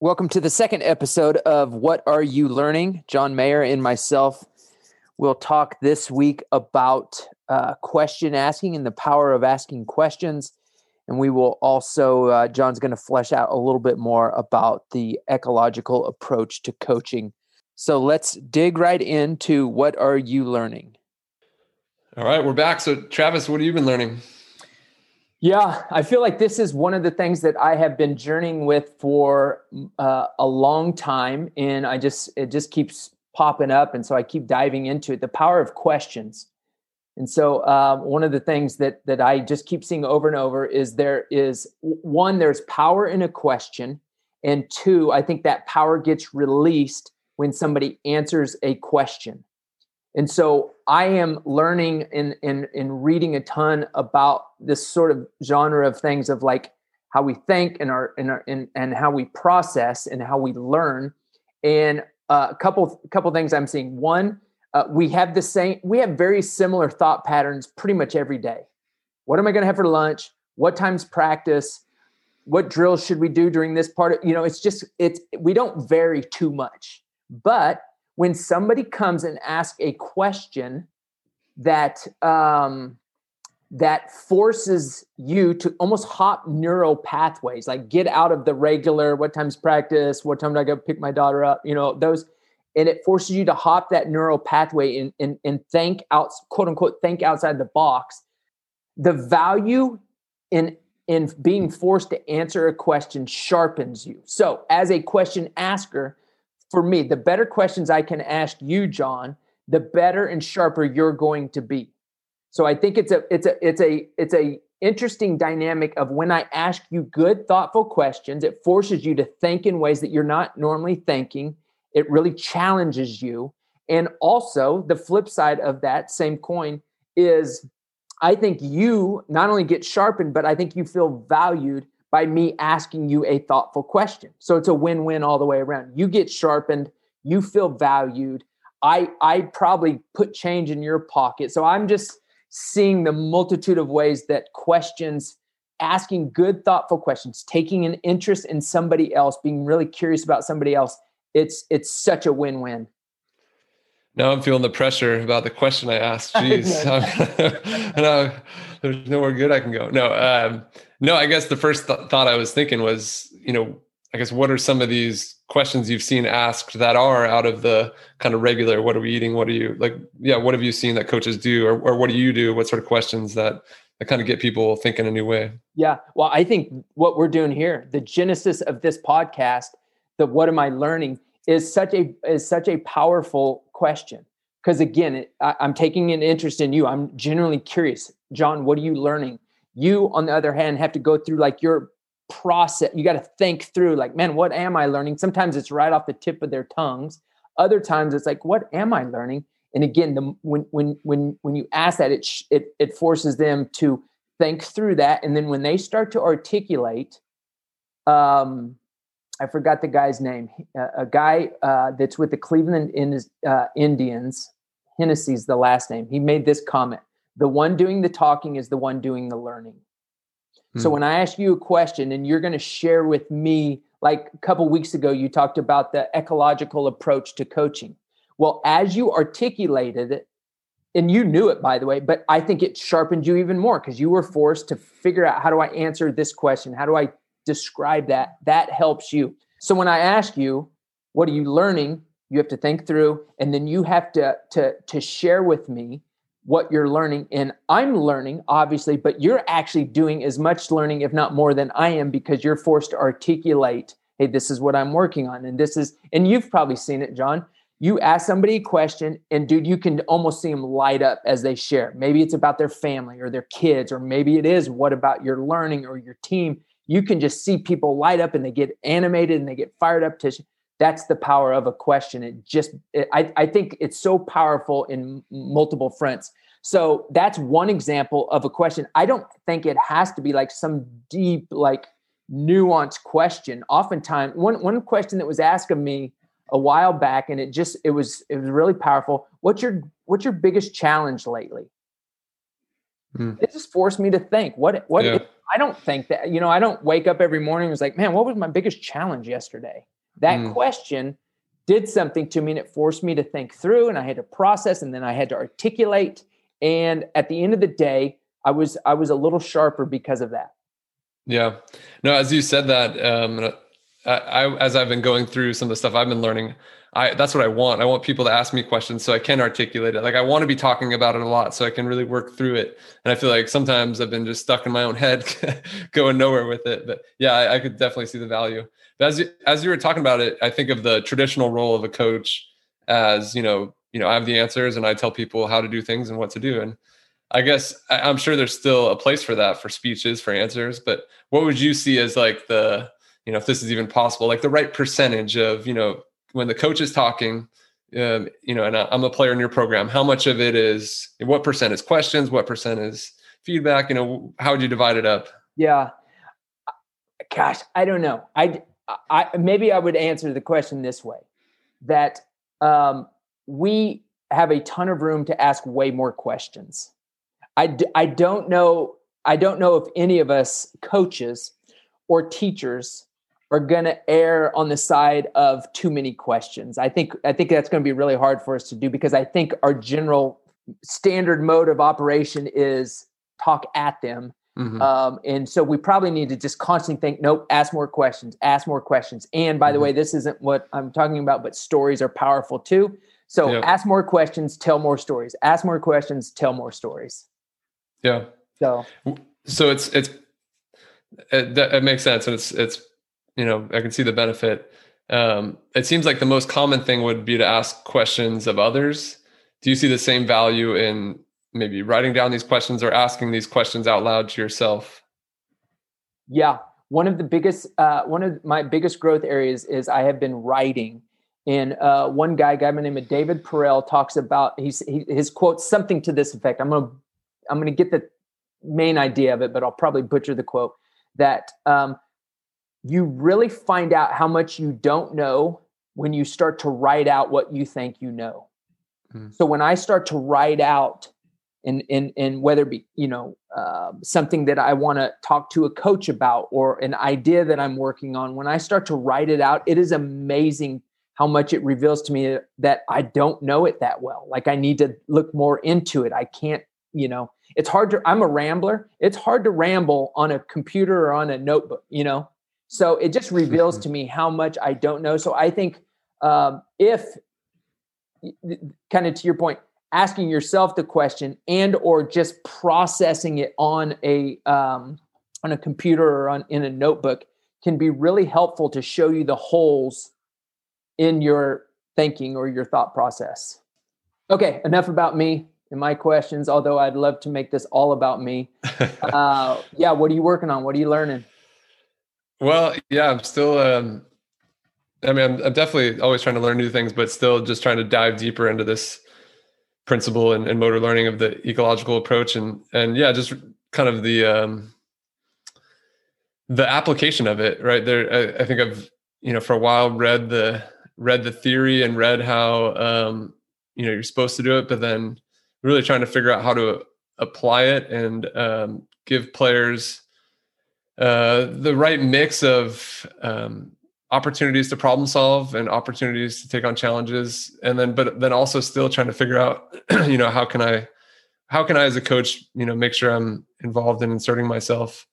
Welcome to the second episode of What Are You Learning? John Mayer and myself will talk this week about uh, question asking and the power of asking questions. And we will also, uh, John's going to flesh out a little bit more about the ecological approach to coaching. So let's dig right into what are you learning? All right, we're back. So, Travis, what have you been learning? Yeah, I feel like this is one of the things that I have been journeying with for uh, a long time, and I just it just keeps popping up, and so I keep diving into it. The power of questions, and so uh, one of the things that that I just keep seeing over and over is there is one there's power in a question, and two I think that power gets released when somebody answers a question. And so I am learning and in, in, in reading a ton about this sort of genre of things of like how we think and our and our and, and how we process and how we learn. And uh, a couple couple things I'm seeing. One, uh, we have the same we have very similar thought patterns pretty much every day. What am I going to have for lunch? What time's practice? What drills should we do during this part? Of, you know, it's just it's we don't vary too much. But when somebody comes and asks a question that um, that forces you to almost hop neural pathways, like get out of the regular what time's practice, what time do I go pick my daughter up, you know, those, and it forces you to hop that neural pathway and and, and think out, quote unquote, think outside the box. The value in in being forced to answer a question sharpens you. So, as a question asker, for me, the better questions I can ask you, John, the better and sharper you're going to be. So I think it's a it's a it's a it's a interesting dynamic of when I ask you good, thoughtful questions, it forces you to think in ways that you're not normally thinking. It really challenges you. And also, the flip side of that same coin is I think you not only get sharpened, but I think you feel valued by me asking you a thoughtful question. So it's a win-win all the way around. You get sharpened, you feel valued. I I probably put change in your pocket. So I'm just seeing the multitude of ways that questions asking good thoughtful questions, taking an interest in somebody else, being really curious about somebody else, it's it's such a win-win. Now I'm feeling the pressure about the question I asked. Jeez, no, there's nowhere good I can go. No, um, no. I guess the first th- thought I was thinking was, you know, I guess what are some of these questions you've seen asked that are out of the kind of regular? What are we eating? What are you like? Yeah, what have you seen that coaches do, or, or what do you do? What sort of questions that that kind of get people thinking a new way? Yeah, well, I think what we're doing here, the genesis of this podcast, the what am I learning, is such a is such a powerful question because again I, i'm taking an interest in you i'm genuinely curious john what are you learning you on the other hand have to go through like your process you got to think through like man what am i learning sometimes it's right off the tip of their tongues other times it's like what am i learning and again the when when when when you ask that it it it forces them to think through that and then when they start to articulate um I forgot the guy's name. a guy uh, that's with the Cleveland uh, Indians. Hennessy's the last name. He made this comment: "The one doing the talking is the one doing the learning." Hmm. So when I ask you a question and you're going to share with me, like a couple weeks ago, you talked about the ecological approach to coaching. Well, as you articulated it, and you knew it by the way, but I think it sharpened you even more because you were forced to figure out how do I answer this question? How do I describe that, that helps you. So when I ask you, what are you learning? You have to think through, and then you have to to to share with me what you're learning. And I'm learning, obviously, but you're actually doing as much learning, if not more, than I am, because you're forced to articulate, hey, this is what I'm working on. And this is, and you've probably seen it, John. You ask somebody a question, and dude, you can almost see them light up as they share. Maybe it's about their family or their kids, or maybe it is what about your learning or your team you can just see people light up and they get animated and they get fired up to that's the power of a question it just it, I, I think it's so powerful in multiple fronts so that's one example of a question i don't think it has to be like some deep like nuanced question oftentimes one one question that was asked of me a while back and it just it was it was really powerful what's your what's your biggest challenge lately Mm. It just forced me to think. What what yeah. I don't think that you know I don't wake up every morning and was like, man, what was my biggest challenge yesterday? That mm. question did something to me and it forced me to think through and I had to process and then I had to articulate. And at the end of the day, I was I was a little sharper because of that. Yeah. No, as you said that, um, I, I, as I've been going through some of the stuff I've been learning, I that's what I want. I want people to ask me questions so I can articulate it. Like I want to be talking about it a lot so I can really work through it. And I feel like sometimes I've been just stuck in my own head, going nowhere with it. But yeah, I, I, could definitely see the value. As you, as you were talking about it, I think of the traditional role of a coach as you know, you know, I have the answers and I tell people how to do things and what to do. And I guess I'm sure there's still a place for that for speeches, for answers. But what would you see as like the you know if this is even possible like the right percentage of you know when the coach is talking um, you know and i'm a player in your program how much of it is what percent is questions what percent is feedback you know how would you divide it up yeah gosh i don't know i i maybe i would answer the question this way that um, we have a ton of room to ask way more questions I, I don't know i don't know if any of us coaches or teachers are going to err on the side of too many questions. I think I think that's going to be really hard for us to do because I think our general standard mode of operation is talk at them. Mm-hmm. Um, and so we probably need to just constantly think, nope, ask more questions, ask more questions. And by mm-hmm. the way, this isn't what I'm talking about, but stories are powerful too. So yep. ask more questions, tell more stories. Ask more questions, tell more stories. Yeah. So so it's it's it, it makes sense and it's it's you know, I can see the benefit. Um, it seems like the most common thing would be to ask questions of others. Do you see the same value in maybe writing down these questions or asking these questions out loud to yourself? Yeah, one of the biggest, uh, one of my biggest growth areas is I have been writing. And uh, one guy, guy by the name of David Perell, talks about he's he, his quote something to this effect. I'm gonna I'm gonna get the main idea of it, but I'll probably butcher the quote. That um, you really find out how much you don't know when you start to write out what you think you know. Mm. So when I start to write out and and and whether it be you know uh, something that I want to talk to a coach about or an idea that I'm working on, when I start to write it out, it is amazing how much it reveals to me that I don't know it that well. Like I need to look more into it. I can't, you know, it's hard to. I'm a rambler. It's hard to ramble on a computer or on a notebook. You know, so it just reveals mm-hmm. to me how much I don't know. So I think um, if kind of to your point, asking yourself the question and or just processing it on a um, on a computer or on in a notebook can be really helpful to show you the holes in your thinking or your thought process. Okay, enough about me and my questions. Although I'd love to make this all about me. Uh, yeah, what are you working on? What are you learning? Well, yeah, I'm still. Um, I mean, I'm, I'm, definitely always trying to learn new things, but still just trying to dive deeper into this principle and, and motor learning of the ecological approach, and and yeah, just kind of the um, the application of it. Right there, I, I think I've you know for a while read the read the theory and read how um, you know you're supposed to do it, but then really trying to figure out how to apply it and um, give players uh, the right mix of um, opportunities to problem solve and opportunities to take on challenges. And then but then also still trying to figure out you know how can i how can i as a coach you know make sure i'm involved in inserting myself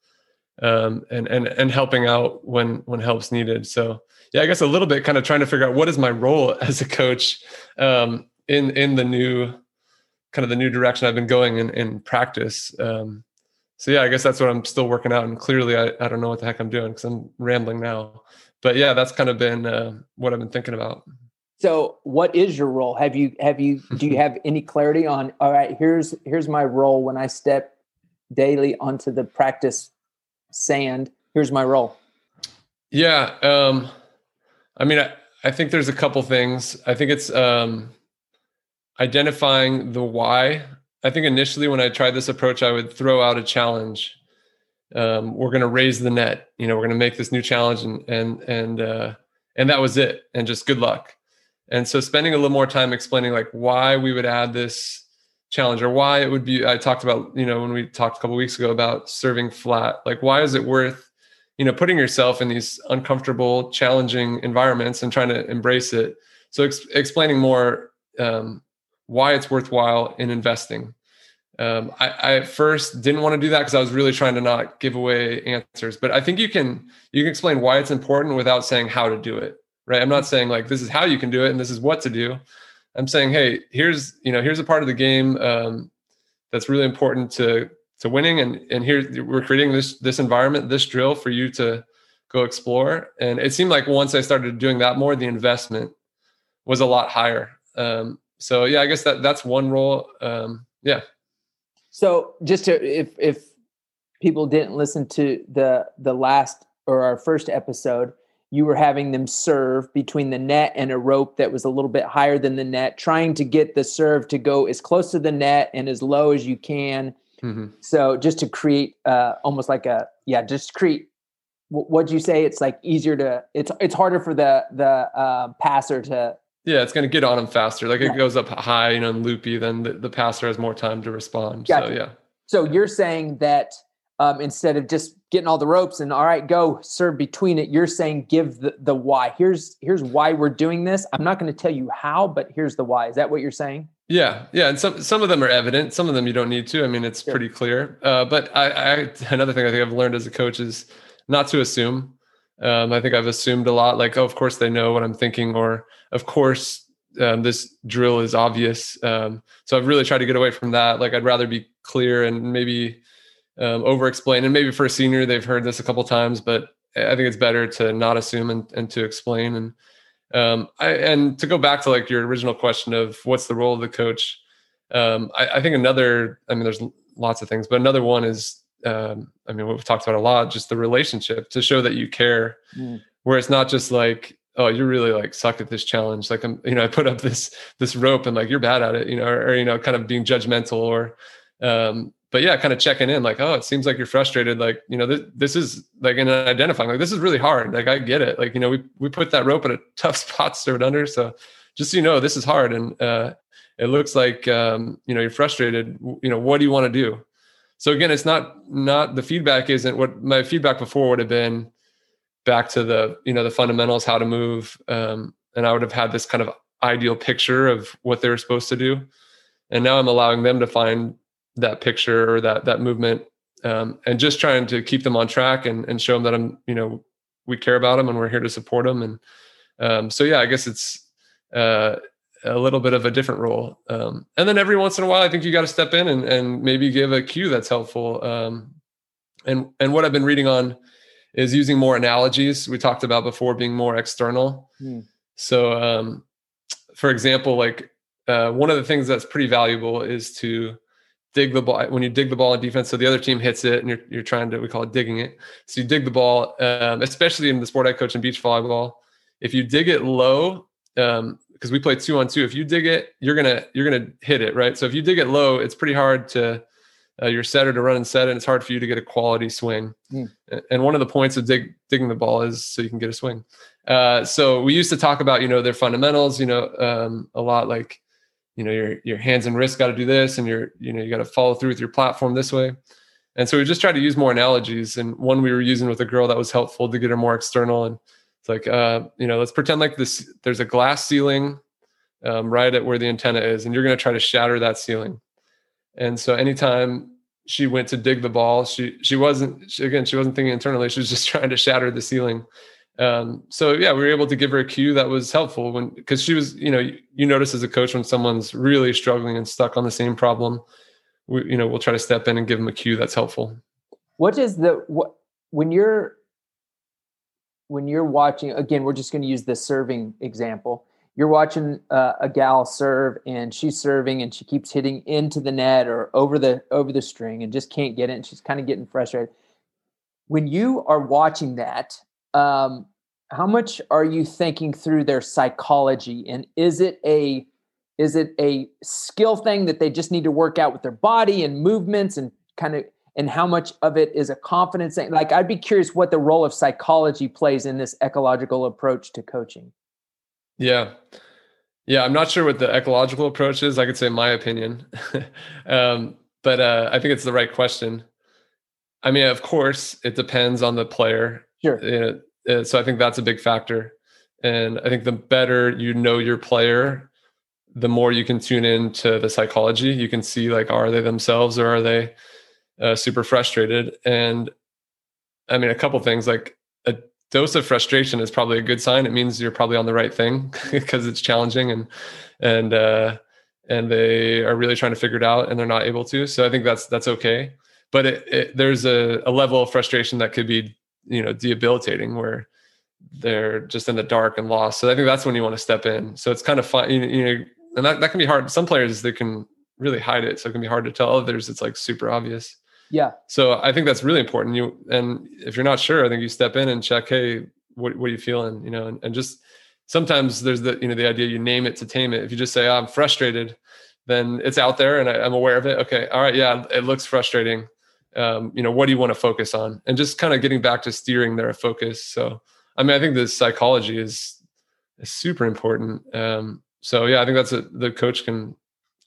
um, and and and helping out when when help's needed. So yeah i guess a little bit kind of trying to figure out what is my role as a coach um, in in the new kind of the new direction i've been going in in practice um, so yeah, I guess that's what I'm still working out. And clearly, I, I don't know what the heck I'm doing because I'm rambling now. But yeah, that's kind of been uh, what I've been thinking about. So, what is your role? Have you have you do you have any clarity on? All right, here's here's my role when I step daily onto the practice sand. Here's my role. Yeah, um, I mean, I, I think there's a couple things. I think it's um, identifying the why I think initially when I tried this approach, I would throw out a challenge. Um, we're going to raise the net. You know, we're going to make this new challenge, and and and uh, and that was it. And just good luck. And so, spending a little more time explaining like why we would add this challenge or why it would be i talked about you know when we talked a couple weeks ago about serving flat like why is it worth you know putting yourself in these uncomfortable challenging environments and trying to embrace it so ex- explaining more um, why it's worthwhile in investing um, I, I, at first didn't want to do that because I was really trying to not give away answers. But I think you can you can explain why it's important without saying how to do it. Right. I'm not saying like this is how you can do it and this is what to do. I'm saying, hey, here's you know here's a part of the game um, that's really important to to winning, and and here we're creating this this environment, this drill for you to go explore. And it seemed like once I started doing that more, the investment was a lot higher. Um, so yeah, I guess that that's one role. Um, yeah. So just to if if people didn't listen to the the last or our first episode, you were having them serve between the net and a rope that was a little bit higher than the net, trying to get the serve to go as close to the net and as low as you can. Mm-hmm. So just to create uh, almost like a yeah, just create. What'd you say? It's like easier to it's it's harder for the the uh, passer to. Yeah, it's going to get on him faster. Like it goes up high, you know, and loopy. Then the, the passer has more time to respond. Gotcha. So yeah. So you're saying that um, instead of just getting all the ropes and all right, go serve between it. You're saying give the, the why. Here's here's why we're doing this. I'm not going to tell you how, but here's the why. Is that what you're saying? Yeah, yeah, and some some of them are evident. Some of them you don't need to. I mean, it's sure. pretty clear. Uh, but I, I another thing I think I've learned as a coach is not to assume. Um, I think I've assumed a lot, like, oh, of course they know what I'm thinking, or of course um, this drill is obvious. Um, so I've really tried to get away from that. Like, I'd rather be clear and maybe um, over explain. And maybe for a senior, they've heard this a couple times, but I think it's better to not assume and, and to explain. And um, I, and to go back to like your original question of what's the role of the coach, um, I, I, think another. I mean, there's lots of things, but another one is, um, I mean, we've talked about a lot, just the relationship to show that you care, mm. where it's not just like oh you're really like suck at this challenge like i'm you know i put up this this rope and like you're bad at it you know or, or you know kind of being judgmental or um but yeah, kind of checking in, like, oh, it seems like you're frustrated. Like, you know, this, this is like, and identifying, like, this is really hard. Like, I get it. Like, you know, we we put that rope in a tough spot to serve it under. So, just so you know, this is hard, and uh, it looks like um, you know you're frustrated. You know, what do you want to do? So again, it's not not the feedback isn't what my feedback before would have been back to the you know the fundamentals, how to move, um, and I would have had this kind of ideal picture of what they were supposed to do, and now I'm allowing them to find that picture or that that movement um, and just trying to keep them on track and, and show them that I'm, you know, we care about them and we're here to support them. And um, so, yeah, I guess it's uh, a little bit of a different role. Um, and then every once in a while, I think you got to step in and, and maybe give a cue that's helpful. Um, and, and what I've been reading on is using more analogies. We talked about before being more external. Hmm. So, um, for example, like uh, one of the things that's pretty valuable is to dig the ball when you dig the ball in defense. So the other team hits it, and you're you're trying to we call it digging it. So you dig the ball, um, especially in the sport I coach in beach volleyball. If you dig it low, um, because we play two on two, if you dig it, you're gonna you're gonna hit it right. So if you dig it low, it's pretty hard to uh, your setter to run and set, and it's hard for you to get a quality swing. Mm. And one of the points of dig, digging the ball is so you can get a swing. Uh, so we used to talk about you know their fundamentals, you know, um, a lot like you know your your hands and wrists got to do this and your you know you got to follow through with your platform this way and so we just tried to use more analogies and one we were using with a girl that was helpful to get her more external and it's like uh you know let's pretend like this there's a glass ceiling um, right at where the antenna is and you're going to try to shatter that ceiling and so anytime she went to dig the ball she she wasn't she, again she wasn't thinking internally she was just trying to shatter the ceiling um, so yeah, we were able to give her a cue that was helpful when because she was, you know, you, you, notice as a coach when someone's really struggling and stuck on the same problem, we, you know, we'll try to step in and give them a cue that's helpful. What is the what when you're when you're watching again? We're just going to use the serving example. You're watching uh, a gal serve and she's serving and she keeps hitting into the net or over the over the string and just can't get it. And she's kind of getting frustrated. When you are watching that um, how much are you thinking through their psychology and is it a is it a skill thing that they just need to work out with their body and movements and kind of and how much of it is a confidence thing like i'd be curious what the role of psychology plays in this ecological approach to coaching yeah Yeah, I'm not sure what the ecological approach is. I could say my opinion, um, but uh, I think it's the right question. I mean, of course, it depends on the player. Sure. You know, uh, so I think that's a big factor. And I think the better you know your player, the more you can tune in to the psychology. You can see like, are they themselves or are they uh, super frustrated? And I mean, a couple things like a dose of frustration is probably a good sign. It means you're probably on the right thing because it's challenging and and uh, and they are really trying to figure it out and they're not able to. So I think that's that's okay. But it, it, there's a, a level of frustration that could be you know debilitating where they're just in the dark and lost. So I think that's when you want to step in. So it's kind of fun, you, you know, and that, that can be hard. Some players they can really hide it, so it can be hard to tell. Others it's like super obvious. Yeah. So I think that's really important. You and if you're not sure, I think you step in and check. Hey, what what are you feeling? You know, and, and just sometimes there's the you know the idea you name it to tame it. If you just say oh, I'm frustrated, then it's out there and I, am aware of it. Okay, all right, yeah, it looks frustrating. Um, you know, what do you want to focus on? And just kind of getting back to steering their focus. So I mean, I think the psychology is is super important. Um, so yeah, I think that's a the coach can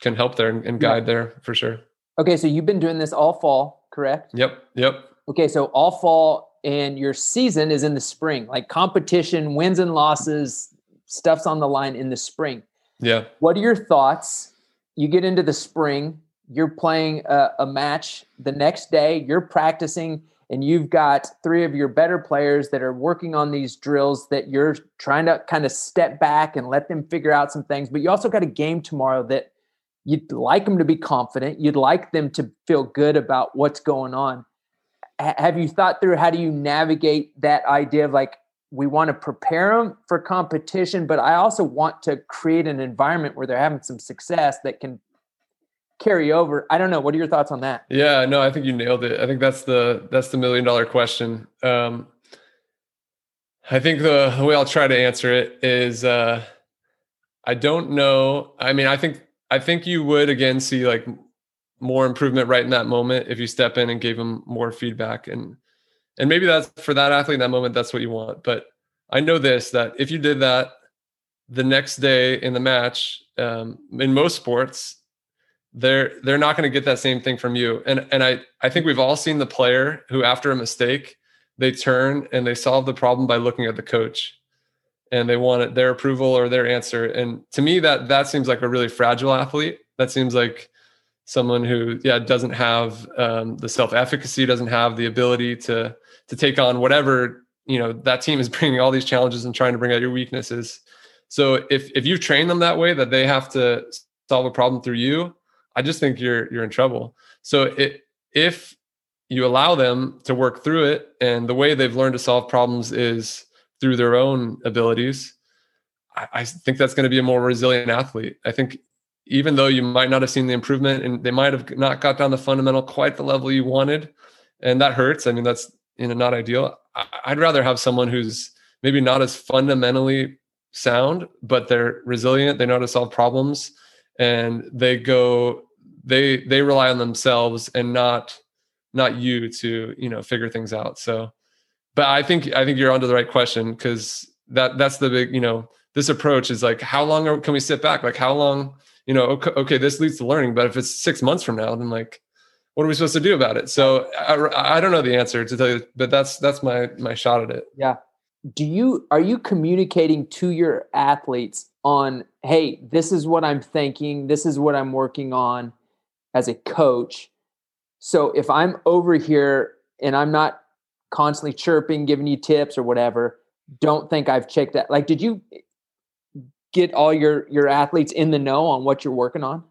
can help there and, and guide yeah. there for sure. Okay, so you've been doing this all fall, correct? Yep. Yep. Okay, so all fall and your season is in the spring. Like competition, wins and losses, stuff's on the line in the spring. Yeah. What are your thoughts? You get into the spring, you're playing a, a match the next day, you're practicing and you've got three of your better players that are working on these drills that you're trying to kind of step back and let them figure out some things but you also got a game tomorrow that you'd like them to be confident you'd like them to feel good about what's going on H- have you thought through how do you navigate that idea of like we want to prepare them for competition but i also want to create an environment where they're having some success that can carry over. I don't know. What are your thoughts on that? Yeah, no, I think you nailed it. I think that's the that's the million dollar question. Um, I think the, the way I'll try to answer it is uh, I don't know. I mean, I think I think you would again see like more improvement right in that moment if you step in and gave them more feedback and and maybe that's for that athlete in that moment that's what you want. But I know this that if you did that the next day in the match um, in most sports they're they're not going to get that same thing from you. And and I I think we've all seen the player who after a mistake they turn and they solve the problem by looking at the coach and they want their approval or their answer. And to me that that seems like a really fragile athlete. That seems like someone who yeah doesn't have um, the self efficacy, doesn't have the ability to to take on whatever you know that team is bringing all these challenges and trying to bring out your weaknesses. So if if you train them that way that they have to solve a problem through you, I just think you're you're in trouble. So it, if you allow them to work through it, and the way they've learned to solve problems is through their own abilities, I, I think that's going to be a more resilient athlete. I think even though you might not have seen the improvement and they might have not got down the fundamental quite the level you wanted, and that hurts. I mean, that's you know not ideal. I'd rather have someone who's maybe not as fundamentally sound, but they're resilient. They know how to solve problems, and they go they they rely on themselves and not not you to you know figure things out so but i think i think you're onto the right question because that that's the big you know this approach is like how long are, can we sit back? Like how long you know okay, okay, this leads to learning but if it's six months from now then like what are we supposed to do about it? So I, I don't know the answer to tell you but that's that's my my shot at it. Yeah. Do you are you communicating to your athletes on hey this is what i'm thinking. This is what i'm working on as a coach. So if I'm over here and I'm not constantly chirping, giving you tips or whatever, don't think I've checked that. Like, did you get all your your athletes in the know on what you're working on?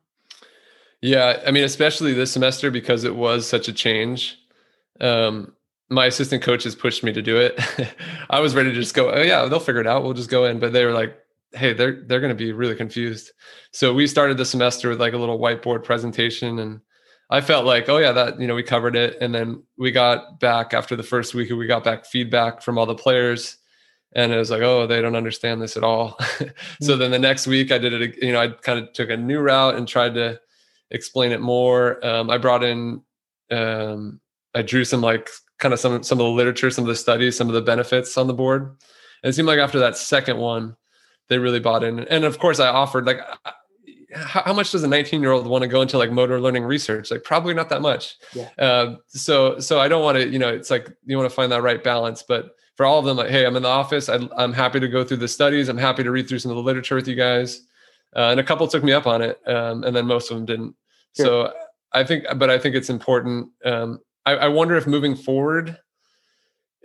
Yeah, I mean, especially this semester because it was such a change. Um, my assistant coaches pushed me to do it. I was ready to just go. Oh yeah, they'll figure it out. We'll just go in. But they were like, hey they're they're going to be really confused so we started the semester with like a little whiteboard presentation and i felt like oh yeah that you know we covered it. And then we got back after the first week we got back feedback from all the players. And it was like oh they don't understand this at all. So hmm. then the next week i did it you know i kind of took a new route and tried to explain it more. Um, i brought in um, i drew some like kind of some some of the literature some of the studies some of the benefits on the board. And it seemed like after that second one they really bought in. And of course, I offered like, how, how much does a 19 year old want to go into like motor learning research? Like probably not that much. Yeah. Uh, so so I don't want to, you know, it's like you want to find that right balance. But for all of them, like, hey, I'm in the office. I, I'm happy to go through the studies. I'm happy to read through some of the literature with you guys. Uh, and a couple took me up on it, um, and then most of them didn't. Sure. So I think, but I think it's important. Um, I, I wonder if moving forward,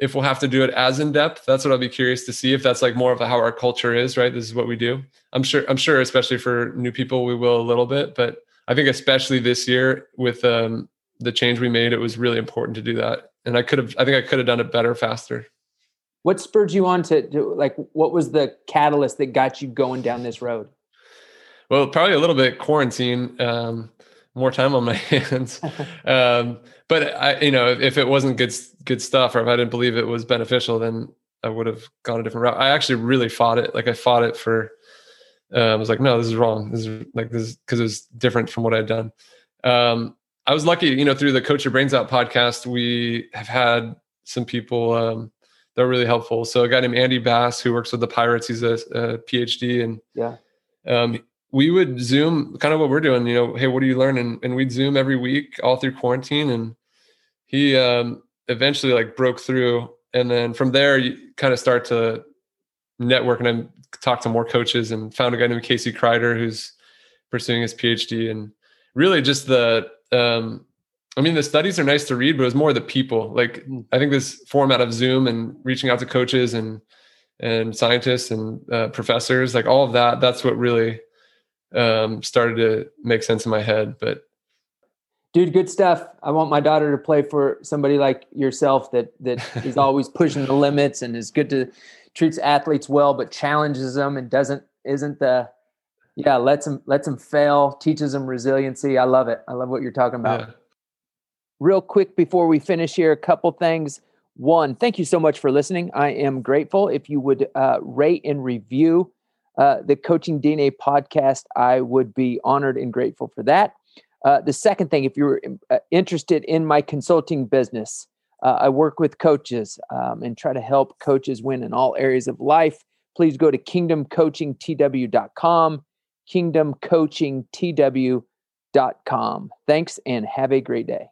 if we'll have to do it as in depth that's what i'll be curious to see if that's like more of how our culture is right? This is what we do. I'm sure i'm sure especially for new people we will a little bit but i think especially this year with um, the change we made it was really important to do that. And i could have i think i could have done it better faster. What spurred you on to, to like what was the catalyst that got you going down this road? Well probably a little bit quarantine um, more time on my hands. um, but I, you know, if, if, it wasn't good, good stuff, or if I didn't believe it was beneficial, then I would have gone a different route. I actually really fought it. Like I fought it for, uh, I was like, no, this is wrong. This is like this because it was different from what I'd done. Um, I was lucky, you know, through the Coach Your Brains Out podcast, we have had some people um, that are really helpful. So a guy named Andy Bass who works with the Pirates, he's a, a PhD, and yeah, um, we would Zoom kind of what we're doing, you know, hey, what do you learn? And, and we'd Zoom every week all through quarantine. And he um, eventually like broke through. And then from there, you kind of start to network and I talked to more coaches and found a guy named Casey Kreider who's pursuing his PhD. And really just the, um, I mean, the studies are nice to read, but it was more the people. Like hmm. I think this format of Zoom and reaching out to coaches and and scientists and uh, professors, like all of that, that's what really um, started to make sense in my head. But dude, good stuff. I want my daughter to play for somebody like yourself that that is always pushing the limits and is good to treats athletes well, but challenges them and doesn't isn't the yeah lets them lets them fail, teaches them resiliency. I love it. I love what you're talking about. Yeah. Real quick before we finish here, a couple things. One, thank you so much for listening. I am grateful if you would uh, rate and review uh, the Coaching DNA podcast, I would be honored and grateful for that. Uh, the second thing, if you're uh, interested in my consulting business, uh, I work with coaches um, and try to help coaches win in all areas of life. Please go to kingdomcoachingtw.com, kingdomcoachingtw.com. Thanks and have a great day.